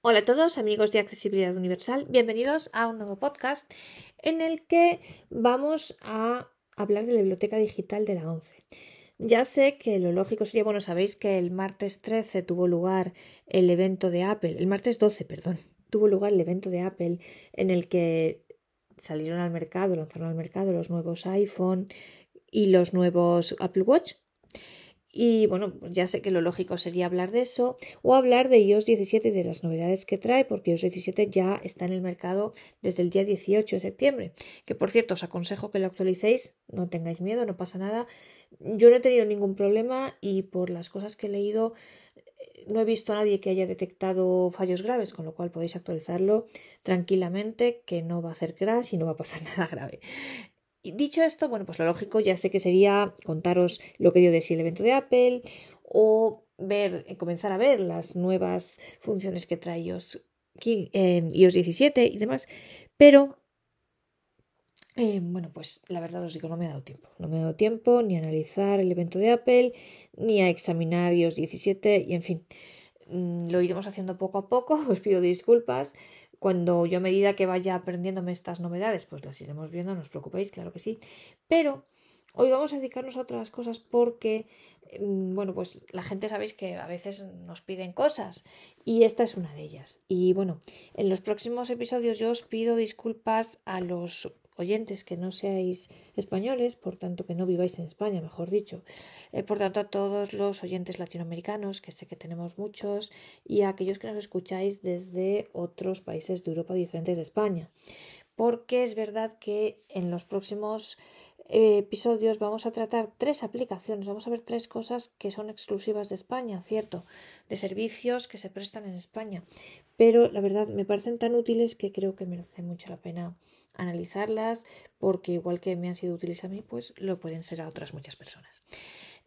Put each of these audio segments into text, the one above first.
Hola a todos amigos de Accesibilidad Universal, bienvenidos a un nuevo podcast en el que vamos a hablar de la biblioteca digital de la ONCE. Ya sé que lo lógico sería, bueno, sabéis que el martes 13 tuvo lugar el evento de Apple, el martes 12, perdón, tuvo lugar el evento de Apple en el que salieron al mercado, lanzaron al mercado los nuevos iPhone y los nuevos Apple Watch. Y bueno, pues ya sé que lo lógico sería hablar de eso o hablar de iOS 17 y de las novedades que trae, porque iOS 17 ya está en el mercado desde el día 18 de septiembre. Que por cierto, os aconsejo que lo actualicéis, no tengáis miedo, no pasa nada. Yo no he tenido ningún problema y por las cosas que he leído eh, no he visto a nadie que haya detectado fallos graves, con lo cual podéis actualizarlo tranquilamente, que no va a hacer crash y no va a pasar nada grave. Dicho esto, bueno, pues lo lógico ya sé que sería contaros lo que dio de sí el evento de Apple o ver, eh, comenzar a ver las nuevas funciones que trae iOS, eh, iOS 17 y demás, pero eh, bueno, pues la verdad os digo, no me ha dado tiempo. No me ha dado tiempo ni a analizar el evento de Apple, ni a examinar iOS 17 y en fin, mm, lo iremos haciendo poco a poco. Os pido disculpas, cuando yo a medida que vaya aprendiéndome estas novedades, pues las iremos viendo, no os preocupéis, claro que sí. Pero hoy vamos a dedicarnos a otras cosas porque, mm, bueno, pues la gente sabéis que a veces nos piden cosas y esta es una de ellas. Y bueno, en los próximos episodios yo os pido disculpas a los oyentes que no seáis españoles, por tanto que no viváis en España, mejor dicho. Eh, por tanto, a todos los oyentes latinoamericanos, que sé que tenemos muchos, y a aquellos que nos escucháis desde otros países de Europa diferentes de España. Porque es verdad que en los próximos eh, episodios vamos a tratar tres aplicaciones, vamos a ver tres cosas que son exclusivas de España, cierto, de servicios que se prestan en España. Pero la verdad me parecen tan útiles que creo que merece mucho la pena analizarlas, porque igual que me han sido útiles a mí, pues lo pueden ser a otras muchas personas.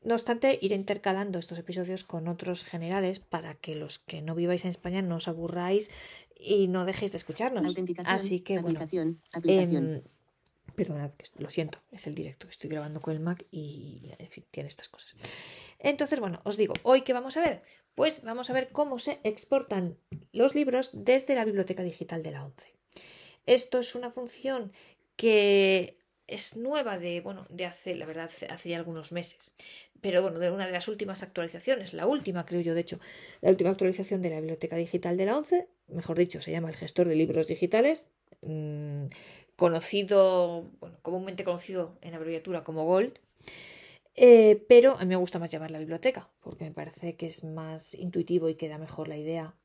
No obstante, iré intercalando estos episodios con otros generales para que los que no viváis en España no os aburráis y no dejéis de escucharnos. Así que, bueno, em, perdonad, lo siento, es el directo que estoy grabando con el Mac y, en fin, tiene estas cosas. Entonces, bueno, os digo, ¿hoy qué vamos a ver? Pues vamos a ver cómo se exportan los libros desde la biblioteca digital de la ONCE. Esto es una función que es nueva de, bueno, de hace, la verdad, hace ya algunos meses. Pero bueno, de una de las últimas actualizaciones, la última, creo yo, de hecho, la última actualización de la biblioteca digital de la ONCE, mejor dicho, se llama el gestor de libros digitales, mm, conocido, bueno, comúnmente conocido en abreviatura como Gold. Eh, pero a mí me gusta más llamar la biblioteca, porque me parece que es más intuitivo y que da mejor la idea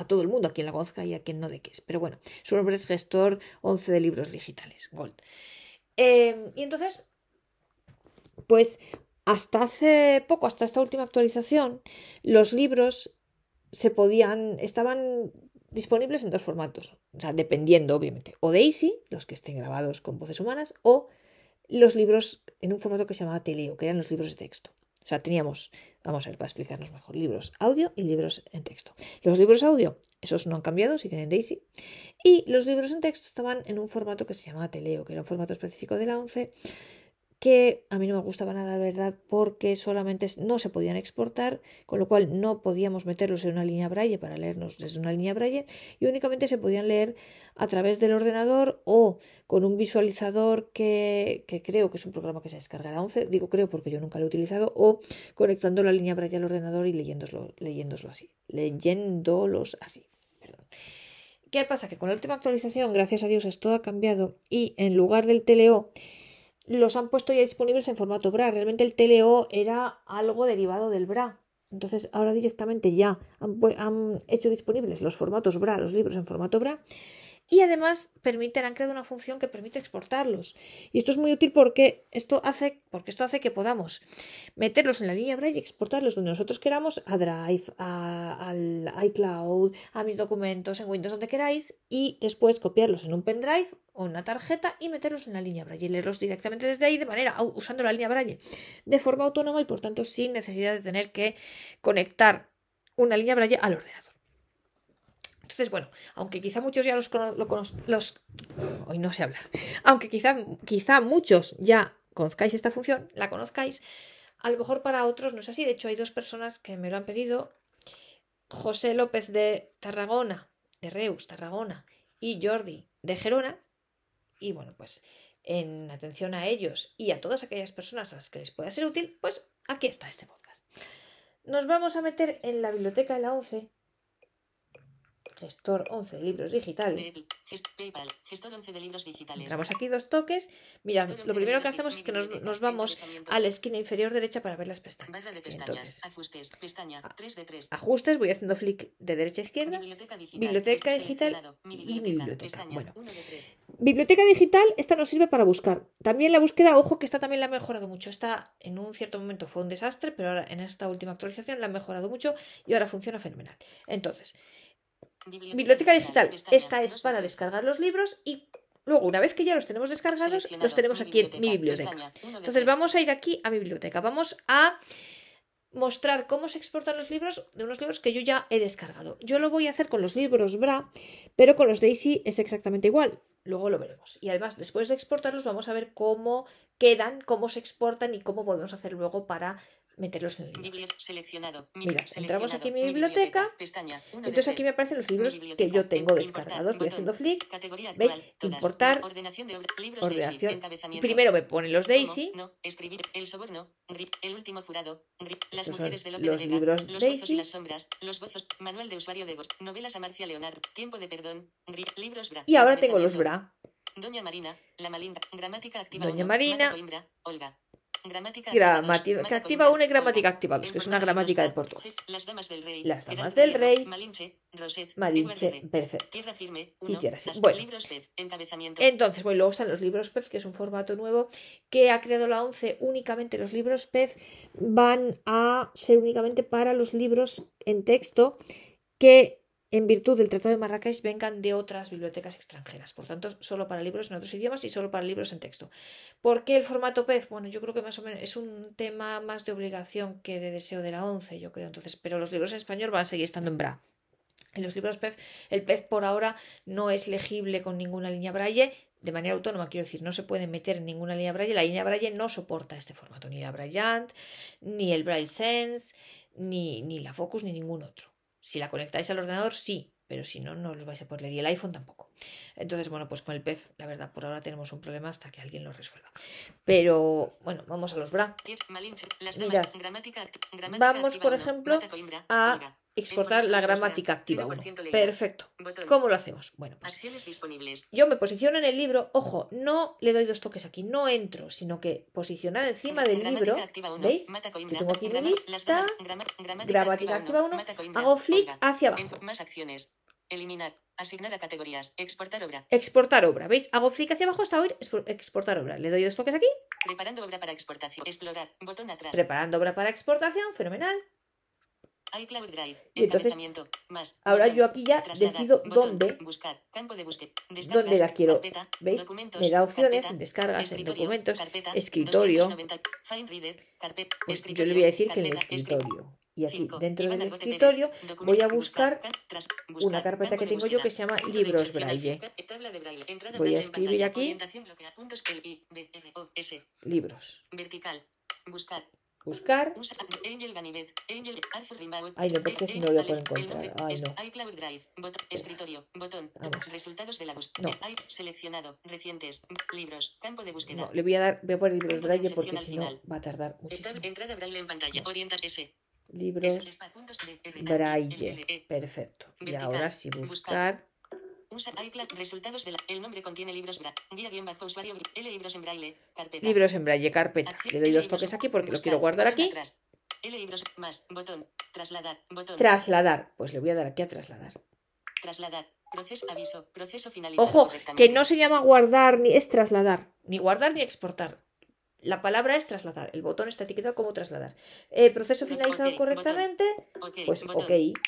a todo el mundo, a quien la conozca y a quien no de qué es. Pero bueno, su nombre es gestor 11 de libros digitales, Gold. Em, y entonces, pues hasta hace poco, hasta esta última actualización, los libros se podían, estaban disponibles en dos formatos, o sea, dependiendo obviamente, o Daisy, los que estén grabados con voces humanas, o los libros en un formato que se llamaba Teleo, que eran los libros de texto. Sea, teníamos, vamos a ver para explicarnos mejor, libros audio y libros en texto. Los libros audio, esos no han cambiado, siguen en Daisy. Y los libros en texto estaban en un formato que se llamaba Teleo, que era un formato específico de la 11 que a mí no me gustaba nada, la verdad, porque solamente no se podían exportar, con lo cual no podíamos meterlos en una línea braille para leernos desde una línea braille y únicamente se podían leer a través del ordenador o con un visualizador que, creo que es un programa que se descarga de 11, digo creo porque yo nunca lo he utilizado, o conectando la línea braille al ordenador y leyéndoslo, leyéndoslo así, leyéndolos así. ¿Qué pasa? Que con la última actualización, gracias a Dios, esto ha cambiado y en lugar del TLO los han puesto ya disponibles en formato BRA. Realmente el TLO era algo derivado del BRA. Entonces ahora directamente ya han, han, hecho disponibles los formatos BRA, los libros en formato BRA y además permiten, han creado una función que permite exportarlos. Y esto es muy útil porque esto hace, porque esto hace que podamos meterlos en la línea Braille y exportarlos donde nosotros queramos, a Drive, a, al iCloud, a mis documentos, en Windows, donde queráis, y después copiarlos en un pendrive o una tarjeta y meterlos en la línea Braille leerlos directamente desde ahí de manera, usando la línea Braille, de forma autónoma y por tanto sin necesidad de tener que conectar una línea Braille al ordenador. Entonces, bueno, aunque quizá muchos ya los, los hoy no se habla, aunque quizá, quizá muchos ya conozcáis esta función, la conozcáis, a lo mejor para otros no es así. De hecho, hay dos personas que me lo han pedido José López de Tarragona, de Reus, Tarragona, y Jordi de Gerona. Y bueno, pues en atención a ellos y a todas aquellas personas a las que les pueda ser útil, pues aquí está este podcast. Nos vamos a meter en la biblioteca de la 11 gestor 11 de libros digitales. Gestor 11 de libros digitales. Damos aquí dos toques. Mira, lo primero que hacemos es que nos, nos vamos a la esquina inferior derecha para ver las pestañas. Barra de pestañas. Ajustes. Pestaña 3 de 3. Ajustes, voy haciendo flick de derecha a izquierda. Biblioteca digital. Biblioteca digital. Mi y mi biblioteca. Pestaña Bueno, 1 de 3. biblioteca digital, esta nos sirve para buscar. También la búsqueda, ojo que esta también la ha mejorado mucho. Esta en un cierto momento fue un desastre, pero ahora en esta última actualización la han mejorado mucho y ahora funciona fenomenal. Entonces, Biblioteca digital. Esta es 2 de para 3. descargar los libros y luego, una vez que ya los tenemos descargados, los tenemos aquí en mi biblioteca. Pestaña 1 de Entonces 3. vamos a ir aquí a mi biblioteca. Vamos a mostrar cómo se exportan los libros de unos libros que yo ya he descargado. Yo lo voy a hacer con los libros BRA, pero con los Daisy es exactamente igual. Luego lo veremos. Y además, después de exportarlos, vamos a ver cómo quedan, cómo se exportan y cómo podemos hacer luego para meterlos en el libro. Seleccionado. Mi- Mira, entramos aquí en mi biblioteca. Pestaña 1 de Entonces aquí 3. me aparecen los libros que yo tengo descargados. Voy haciendo flick. ¿Veis? Importar. Ordenación de libros. Primero me pone los Daisy. No, escribir, el soborno, gri- el último jurado, gri- las Estos son mujeres de Lope los de Vega, libros los Daisy. y las sombras, los gozos, manual de usuario de Ghost, novelas a Marcia Leonard, tiempo de perdón, libros Bra. Y ahora tengo los. BRA. Doña Marina, la malinda, gramática activa Doña uno, Marina. Coimbra, Olga. Gramática activa Gramática activa Coimbra, 1 y gramática activa 2, que es una gramática de portugués. Las damas del rey. Las damas del rey. Malinche, Roset, Malinche, perfecto. Tierra firme, Y uno, tierra firme. Bueno. libros Pez, encabezamiento. Entonces, bueno, luego están los libros PEF, que es un formato nuevo que ha creado la 11. Únicamente los libros PEF van a ser únicamente para los libros en texto que, en virtud del Tratado de Marrakech, vengan de otras bibliotecas extranjeras. Por tanto, solo para libros en otros idiomas y solo para libros en texto. ¿Por qué el formato PEF? Bueno, yo creo que más o menos es un tema más de obligación que de deseo de la 11, yo creo. Entonces, pero los libros en español van a seguir estando en BRA. En los libros PEF, el PEF por ahora no es legible con ninguna línea braille de manera autónoma, quiero decir, no se puede meter en ninguna línea braille. La línea braille no soporta este formato, ni la Braillant, ni el Braille Sense, ni, ni la Focus, ni ningún otro. Si la conectáis al ordenador, sí, pero si no, no los vais a poder leer. Y el iPhone tampoco. Entonces, bueno, pues con el PEF, la verdad, por ahora tenemos un problema hasta que alguien lo resuelva. Pero, bueno, vamos a los BRA. Mirad. Vamos, por ejemplo, a. Exportar la gramática activa 1. 0% leída. Perfecto. ¿Cómo lo hacemos? Bueno, pues yo me posiciono en el libro, ojo, no le doy dos toques aquí, no entro, sino que posicionada encima del libro, ¿veis? Coimbra, tengo aquí mi lista, gramática, activa uno, Mata Coimbra, hago flick hacia abajo, más acciones. Eliminar. Asignar a categorías. Exportar obra. exportar obra, ¿veis? Hago flick hacia abajo hasta oír expo- exportar obra, le doy dos toques aquí, Preparando obra para exportación. Explorar. Botón atrás. preparando obra para exportación, fenomenal. iCloud Drive. Y entonces. Más. Ahora yo aquí ya Trasladar, decido botón, dónde, Buscar. Campo de búsqueda. dónde la quiero, carpeta, ¿veis? Me da opciones carpeta, en descargas, en documentos, carpeta, escritorio. 290, Find Reader, carpeta, Pues yo escritorio, le voy a decir que en el escritorio. Y aquí dentro del escritorio voy a buscar una carpeta que tengo yo que se llama libros braille. entrada Voy a escribir aquí. Libros. vertical, buscar, Buscar. Ay, no, pues que si no a poder encontrar. Ay, no. Drive, escritorio, botón, resultados de la búsqueda, seleccionado, recientes, libros, campo de búsqueda, No, le voy a dar, voy a poner libros braille porque si no va a tardar muchísimo. entrada braille en pantalla, orienta S, Libros A, braille. E, Perfecto. Y ahora sí Buscar. Usa iCloud. Resultados de la. El nombre contiene libros Bra. Guía guion bajo usuario. L libros en braille. Carpeta. Libros en braille, carpeta. Acción- Le doy L dos libros. toques aquí porque lo Buscar. quiero guardar aquí. atrás. L libros más. Botón. Trasladar. Botón. Trasladar. Pues le voy a dar aquí a trasladar. Trasladar. Proceso. Aviso. Proceso finalizado. Ojo, que no se llama guardar ni es trasladar. Ni guardar ni exportar. La palabra es trasladar. El botón está etiquetado como trasladar. Eh, proceso finalizado botón. correctamente. Ok. Pues botón. ok.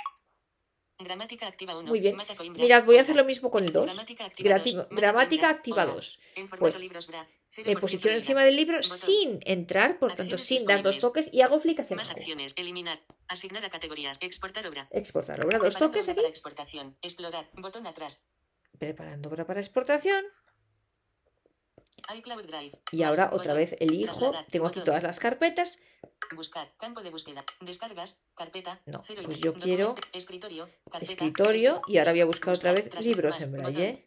Gramática activa 1. Muy bien. Mirad, voy a hacer lo mismo con el 2. Gramática activa Grati- 2. Gramática activa 2. En formato Pues. Me 0% posiciono encima del libro sin entrar, por tanto sin dar dos toques y hago flick hacia abajo. Eliminar. Asignar a categorías. Exportar obra. Exportar obra, dos toques aquí. exportación. Explorar. Botón atrás. Preparando obra para exportación. Y ahora otra vez elijo. Tengo aquí todas las carpetas. Buscar. Campo de búsqueda. Descargas. Carpeta. No, cero pues yo quiero Escritorio. Carpeta. escritorio escri- y ahora voy a buscar otra vez libros en braille.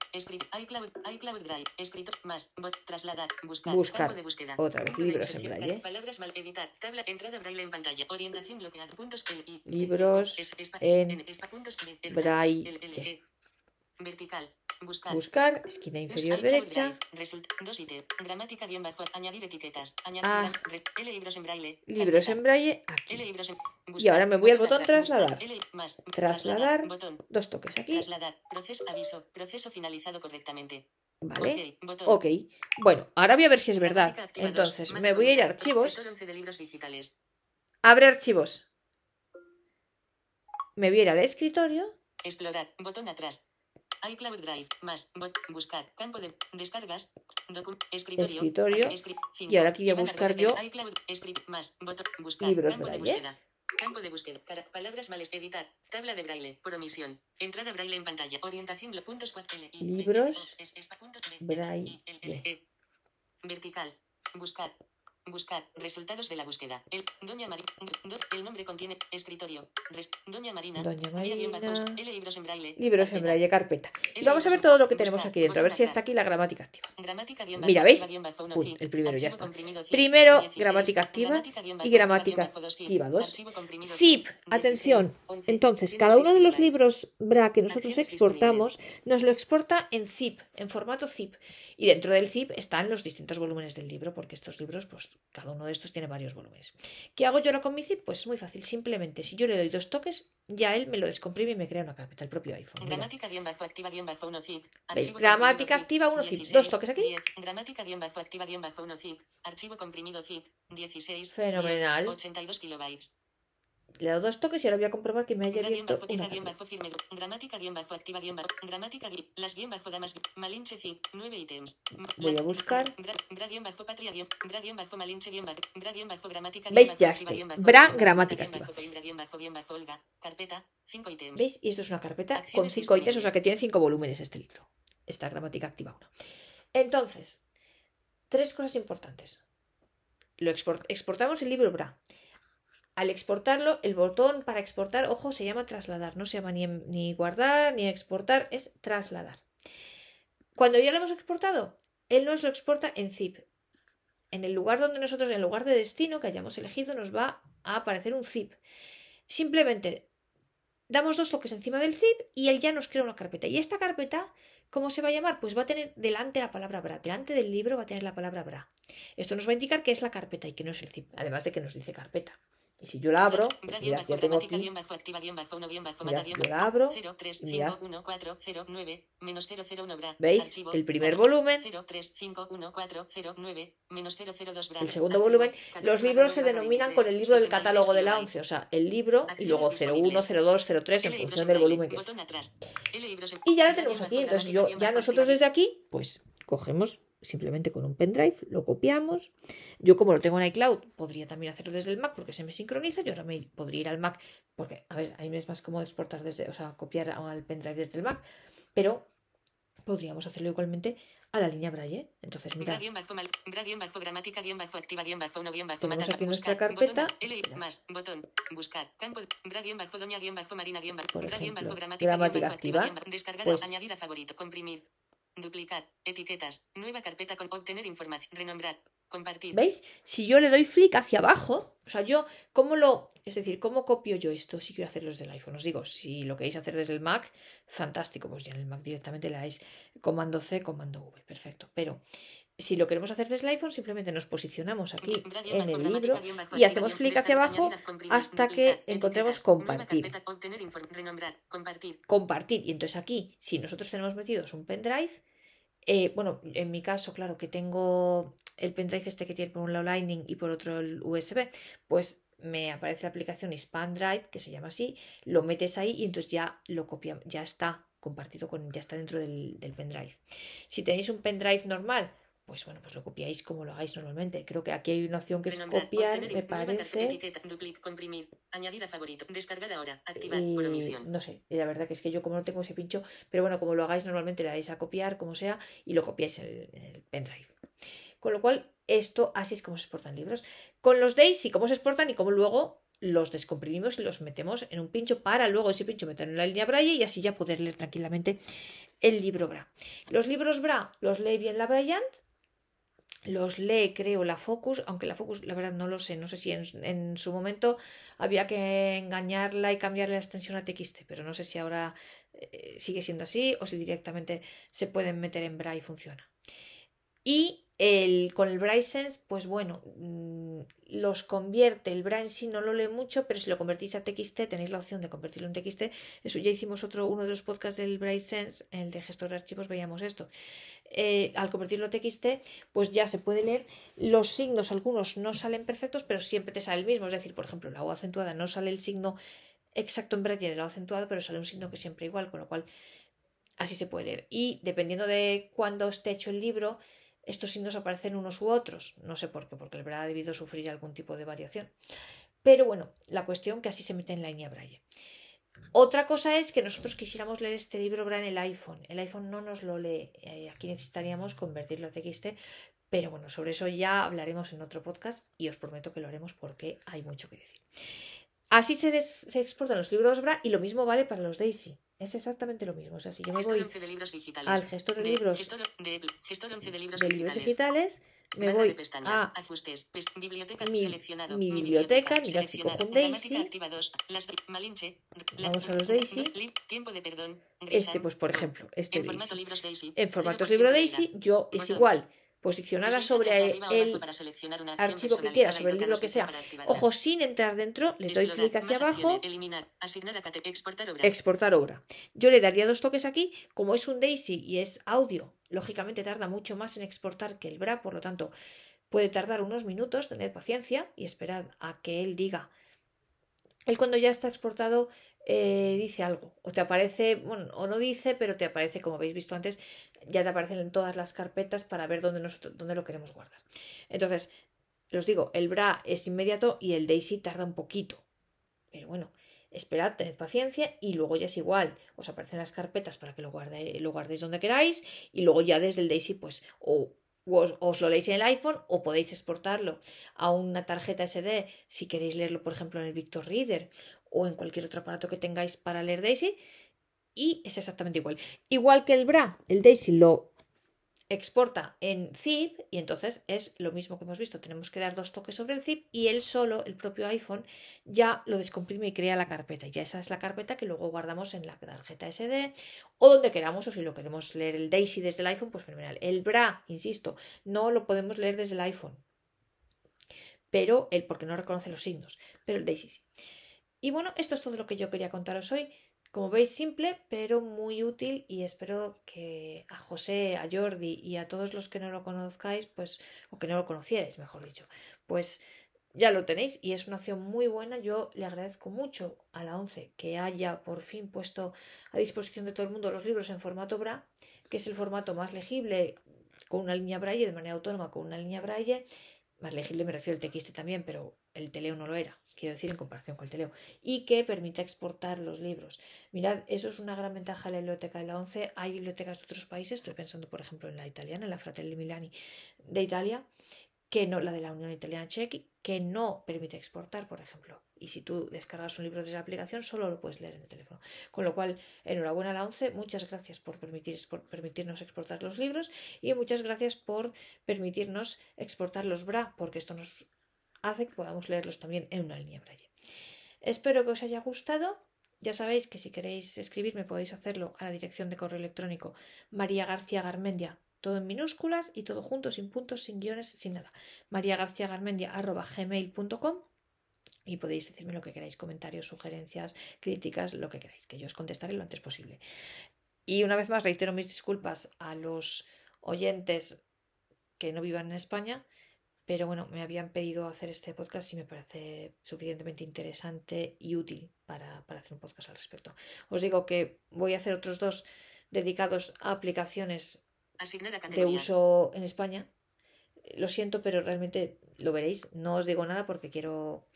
Buscar. Otra vez libros en braille. Palabras mal. Editar. Tabla. Entrada braille en pantalla. Orientación bloqueada. Puntos. Libros en braille. Vertical. Buscar. Buscar, esquina inferior derecha. Drive, result- dos ítem. Gramática guion bajo. Añadir etiquetas. Añadir Ah. L libros en braille. Libros en braille L aquí. libros en- Y ahora me voy al botón trasladar. L más, Trasladar. Botón. Dos toques aquí. Trasladar. Proceso. Aviso. Proceso finalizado correctamente. Vale. Ok. Botón. Ok. Bueno, ahora voy a ver si es verdad. Entonces, me voy a ir a archivos. Gestor 11 de libros digitales. Abre archivos. Me voy a ir al escritorio. Explorar. Botón atrás. iCloud Drive. Más. Buscar. Campo de descargas. Escritorio. Escritorio. Escri- cinco. Y ahora aquí voy a buscar yo iCloud. Más. Botón. Buscar. libros Campo de búsqueda. Campo de búsqueda. Palabras males. Editar. Tabla de braille. Por omisión. Entrada braille en pantalla. Orientación. Puntos. cuatro, L, I, L, Libros braille. Vertical. Buscar. Buscar. Resultados de la búsqueda. El, Doña Marina. El nombre contiene. Escritorio. Res- Doña Marina. Doña Marina. L libros en braille. Libros en braille, carpeta. Y vamos a ver todo lo que tenemos aquí dentro. A ver si está aquí la gramática activa. Gramática Mira, ¿veis? el primero ya está. Primero, 16. gramática activa y gramática activa guion bajo dos, zip. activa 2. Archivo comprimido, Zip, 16, atención. 11. Entonces, cada uno de los libros BRA que nosotros exportamos nos lo exporta en zip, en formato zip. Y dentro del zip están los distintos volúmenes del libro, porque estos libros, pues cada uno de estos tiene varios volúmenes. ¿Qué hago yo ahora con mi zip? Pues muy fácil. Simplemente, si yo le doy dos toques, ya él me lo descomprime y me crea una carpeta, el propio iPhone. Gramática guion bajo activa guion bajo 1 zip. Archivo Gramática activa 1 zip. 16, Dos toques aquí. 10. Gramática guion bajo activa guion bajo 1 zip. Archivo comprimido zip. 16. Fenomenal. 10, 82 kilobytes. Le he dado dos toques y ahora voy a comprobar que me haya abierto bajo tierra una guion carpeta. bajo firme. Gramática guion bajo activa guion bajo. Gramática guion. Las guion bajo damas. Malinche zip. 9 ítems. Voy a buscar. Bra, bra guion bajo patria guion. Bra guion bajo malinche guion bajo. Bra guion bajo gramática guion ¿Veis? Ya estoy. Bra, gramática activa. Olga. Carpeta. 5 ítems. ¿Veis? Y esto es una carpeta con Acciones cinco ítems, o sea que tiene cinco volúmenes este libro. Esta gramática activa 1. Entonces, tres cosas importantes. Lo export- exportamos el libro BRA. Al exportarlo, el botón para exportar, ojo, se llama trasladar. No se llama ni, ni guardar ni exportar, es trasladar. Cuando ya lo hemos exportado, él nos lo exporta en zip. En el lugar donde nosotros, en el lugar de destino que hayamos elegido, nos va a aparecer un zip. Simplemente damos dos toques encima del zip y él ya nos crea una carpeta. Y esta carpeta, ¿cómo se va a llamar? Pues va a tener delante la palabra bra. Delante del libro va a tener la palabra bra. Esto nos va a indicar que es la carpeta y que no es el zip. Además de que nos dice carpeta. Y si yo la abro, pues ya tengo aquí, guion bajo activa guion bajo 1 guion bajo mirad, mata guion yo la abro, 0 3 y mirad. 5 1 4 0 9 menos 0 0 1 bra. ¿Veis? El primer volumen, 0 3 5 1 4 0 9 menos 0 0 2 bra. el segundo volumen. 14 Los libros se denominan 23, con el libro del 66 catálogo de la. 11, o sea, el libro y luego Acciones 01, disponibles. 02, 03 en función del volumen que es. Y ya la tenemos aquí. Entonces yo, ya nosotros desde aquí, pues cogemos simplemente con un pendrive, lo copiamos. Yo como lo tengo en iCloud, podría también hacerlo desde el Mac porque se me sincroniza. Yo ahora me podría ir al Mac porque, a ver, a mí me es más cómodo exportar desde, o sea, copiar al pendrive desde el Mac, pero podríamos hacerlo igualmente a la línea Braille. Entonces, bajo gramática activa bajo 1 guion bajo mata aquí nuestra carpeta. botón, L Esperad. más botón buscar campo doña bajo marina bajo gramática activa pues- añadir a favorito comprimir duplicar. Etiquetas. Nueva carpeta con obtener información. Renombrar. Compartir. ¿Veis? Si yo le doy flick hacia abajo, o sea, yo, ¿cómo lo, es decir, cómo copio yo esto si quiero hacerlo desde el iPhone? Os digo, si lo queréis hacer desde el Mac, fantástico, pues ya en el Mac directamente le dais comando C, comando V, perfecto. Pero si lo queremos hacer desde el iPhone, simplemente nos posicionamos aquí en el libro y hacemos flick hacia abajo hasta que encontremos compartir compartir. Y entonces aquí, si nosotros tenemos metidos un pendrive, eh, bueno, en mi caso, claro, que tengo el pendrive este que tiene por un lado Lightning y por otro el USB, pues me aparece la aplicación Span Drive, que se llama así, lo metes ahí y entonces ya lo copia, ya está compartido con, ya está dentro del, del pendrive. Si tenéis un pendrive normal, pues bueno, pues lo copiáis como lo hagáis normalmente. Creo que aquí hay una opción que es Renombrar, copiar, obtener me parece. etiqueta, duplic, comprimir, añadir a favorito, descargar ahora, activar por Eh, omisión. no sé, la verdad que es que yo como no tengo ese pincho, pero bueno, como lo hagáis normalmente le dais a copiar, como sea, y lo copiáis en el, en el pendrive. Con lo cual, esto así es como se exportan libros. Con los Daisy, cómo se exportan y cómo luego los descomprimimos y los metemos en un pincho para luego ese pincho meterlo en la línea Braille y así ya poder leer tranquilamente el libro Bra. Los libros Bra los lee bien la Bryant, los lee creo la Focus, aunque la Focus la verdad no lo sé, no sé si en, su momento había que engañarla y cambiarle la extensión a TXT, pero no sé si ahora eh, sigue siendo así o si directamente se pueden meter en Bra y funciona. Y el, con el Sense, pues bueno, mm, los convierte. El Braille en sí no lo lee mucho, pero si lo convertís a TXT, tenéis la opción de convertirlo en TXT. Eso ya hicimos otro, uno de los podcasts del Sense, el de gestor de archivos, veíamos esto. Eh, al convertirlo a TXT, pues ya se puede leer. Los signos, algunos no salen perfectos, pero siempre te sale el mismo. Es decir, por ejemplo, la O acentuada no sale el signo exacto en Braille de la O acentuada, pero sale un signo que siempre igual, con lo cual así se puede leer. Y dependiendo de cuándo esté hecho el libro, estos signos aparecen unos u otros. No sé por qué, porque el Braille ha debido sufrir algún tipo de variación. Pero bueno, la cuestión que así se mete en la línea Braille. Otra cosa es que nosotros quisiéramos leer este libro Braille en el iPhone. El iPhone no nos lo lee. Eh, aquí necesitaríamos convertirlo a TXT. Pero bueno, sobre eso ya hablaremos en otro podcast y os prometo que lo haremos porque hay mucho que decir. Así se, se exportan los libros Braille y lo mismo vale para los Daisy. Es exactamente lo mismo. O sea, si yo me voy al gestor de, libros, de, libros, digitales, me voy a ajustes, biblioteca mi, seleccionado, mi biblioteca, mira si cojo un Daisy, vamos a los Daisy, tiempo de perdón, este pues por ejemplo, este en Daisy. En formatos libro Daisy, yo es igual, posicionada sobre el archivo que quiera, sobre el libro que sea. Ojo, sin entrar dentro, le doy clic hacia abajo, exportar obra. Yo le daría dos toques aquí, como es un DAISY y es audio, lógicamente tarda mucho más en exportar que el BRA, por lo tanto puede tardar unos minutos, tened paciencia y esperad a que él diga. Él cuando ya está exportado eh, dice algo, o te aparece, bueno, o no dice, pero te aparece, como habéis visto antes, ya te aparecen en todas las carpetas para ver dónde, nosotros, dónde lo queremos guardar. Entonces, os digo, el BRA es inmediato y el DAISY tarda un poquito. Pero bueno, esperad, tened paciencia y luego ya es igual. Os aparecen las carpetas para que lo, guarde, lo guardéis donde queráis y luego ya desde el DAISY, pues, o os, lo leéis en el iPhone o podéis exportarlo a una tarjeta SD si queréis leerlo, por ejemplo, en el Victor Reader o en cualquier otro aparato que tengáis para leer Daisy y es exactamente igual. Igual que el BRA, el Daisy lo exporta en zip y entonces es lo mismo que hemos visto. Tenemos que dar dos toques sobre el zip y él solo, el propio iPhone, ya lo descomprime y crea la carpeta. Ya esa es la carpeta que luego guardamos en la tarjeta SD o donde queramos o si lo queremos leer el Daisy desde el iPhone, pues fenomenal. El BRA, insisto, no lo podemos leer desde el iPhone. Pero él, porque no reconoce los signos, pero el Daisy sí. Y bueno, esto es todo lo que yo quería contaros hoy. Como veis, simple, pero muy útil y espero que a José, a Jordi y a todos los que no lo conozcáis, pues, o que no lo conocierais, mejor dicho, pues ya lo tenéis y es una opción muy buena. Yo le agradezco mucho a la 11 que haya por fin puesto a disposición de todo el mundo los libros en formato BRA, que es el formato más legible con una línea braille, de manera autónoma con una línea braille. Más legible me refiero al TXT también, pero el teleo no lo era quiero decir, en comparación con el teleo, y que permite exportar los libros. Mirad, eso es una gran ventaja de la biblioteca de la ONCE. Hay bibliotecas de otros países, estoy pensando, por ejemplo, en la italiana, en la Fratelli Milani de Italia, que no, la de la Unión Italiana Chequi, que no permite exportar, por ejemplo. Y si tú descargas un libro de esa aplicación, solo lo puedes leer en el teléfono. Con lo cual, enhorabuena a la ONCE, muchas gracias por permitirnos exportar los libros y muchas gracias por permitirnos exportar los BRA, porque esto nos hace que podamos leerlos también en una línea braille. Espero que os haya gustado. Ya sabéis que si queréis escribirme podéis hacerlo a la dirección de correo electrónico María García Garmendia, todo en minúsculas y todo junto, sin puntos, sin guiones, sin nada. María García Garmendia gmail.com y podéis decirme lo que queráis, comentarios, sugerencias, críticas, lo que queráis, que yo os contestaré lo antes posible. Y una vez más reitero mis disculpas a los oyentes que no vivan en España pero bueno, me habían pedido hacer este podcast y me parece suficientemente interesante y útil para, hacer un podcast al respecto. Os digo que voy a hacer otros dos dedicados a aplicaciones de uso en España. Lo siento, pero realmente lo veréis. No os digo nada porque quiero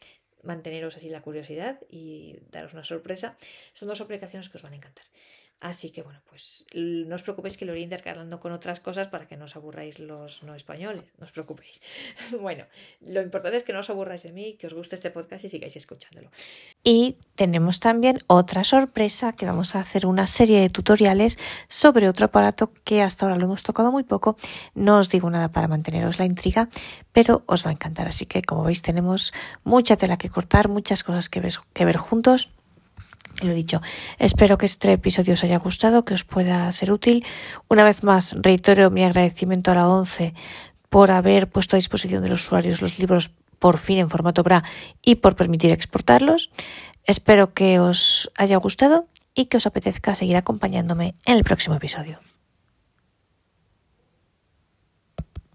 manteneros así la curiosidad y daros una sorpresa. Son dos aplicaciones que os van a encantar. Así que bueno, pues no os preocupéis que lo iré intercalando con otras cosas para que no os aburráis los no españoles, no os preocupéis. bueno, lo importante es que no os aburráis de mí, que os guste este podcast y sigáis escuchándolo. Y tenemos también otra sorpresa, que vamos a hacer una serie de tutoriales sobre otro aparato que hasta ahora lo hemos tocado muy poco. No os digo nada para manteneros la intriga, pero os va a encantar. Así que como veis tenemos mucha tela que cortar, muchas cosas que, que ver juntos lo dicho, espero que este episodio os haya gustado, que os pueda ser útil. Una vez más, reitero mi agradecimiento a la ONCE por haber puesto a disposición de los usuarios los libros por fin en formato BRA y por permitir exportarlos. Espero que os haya gustado y que os apetezca seguir acompañándome en el próximo episodio.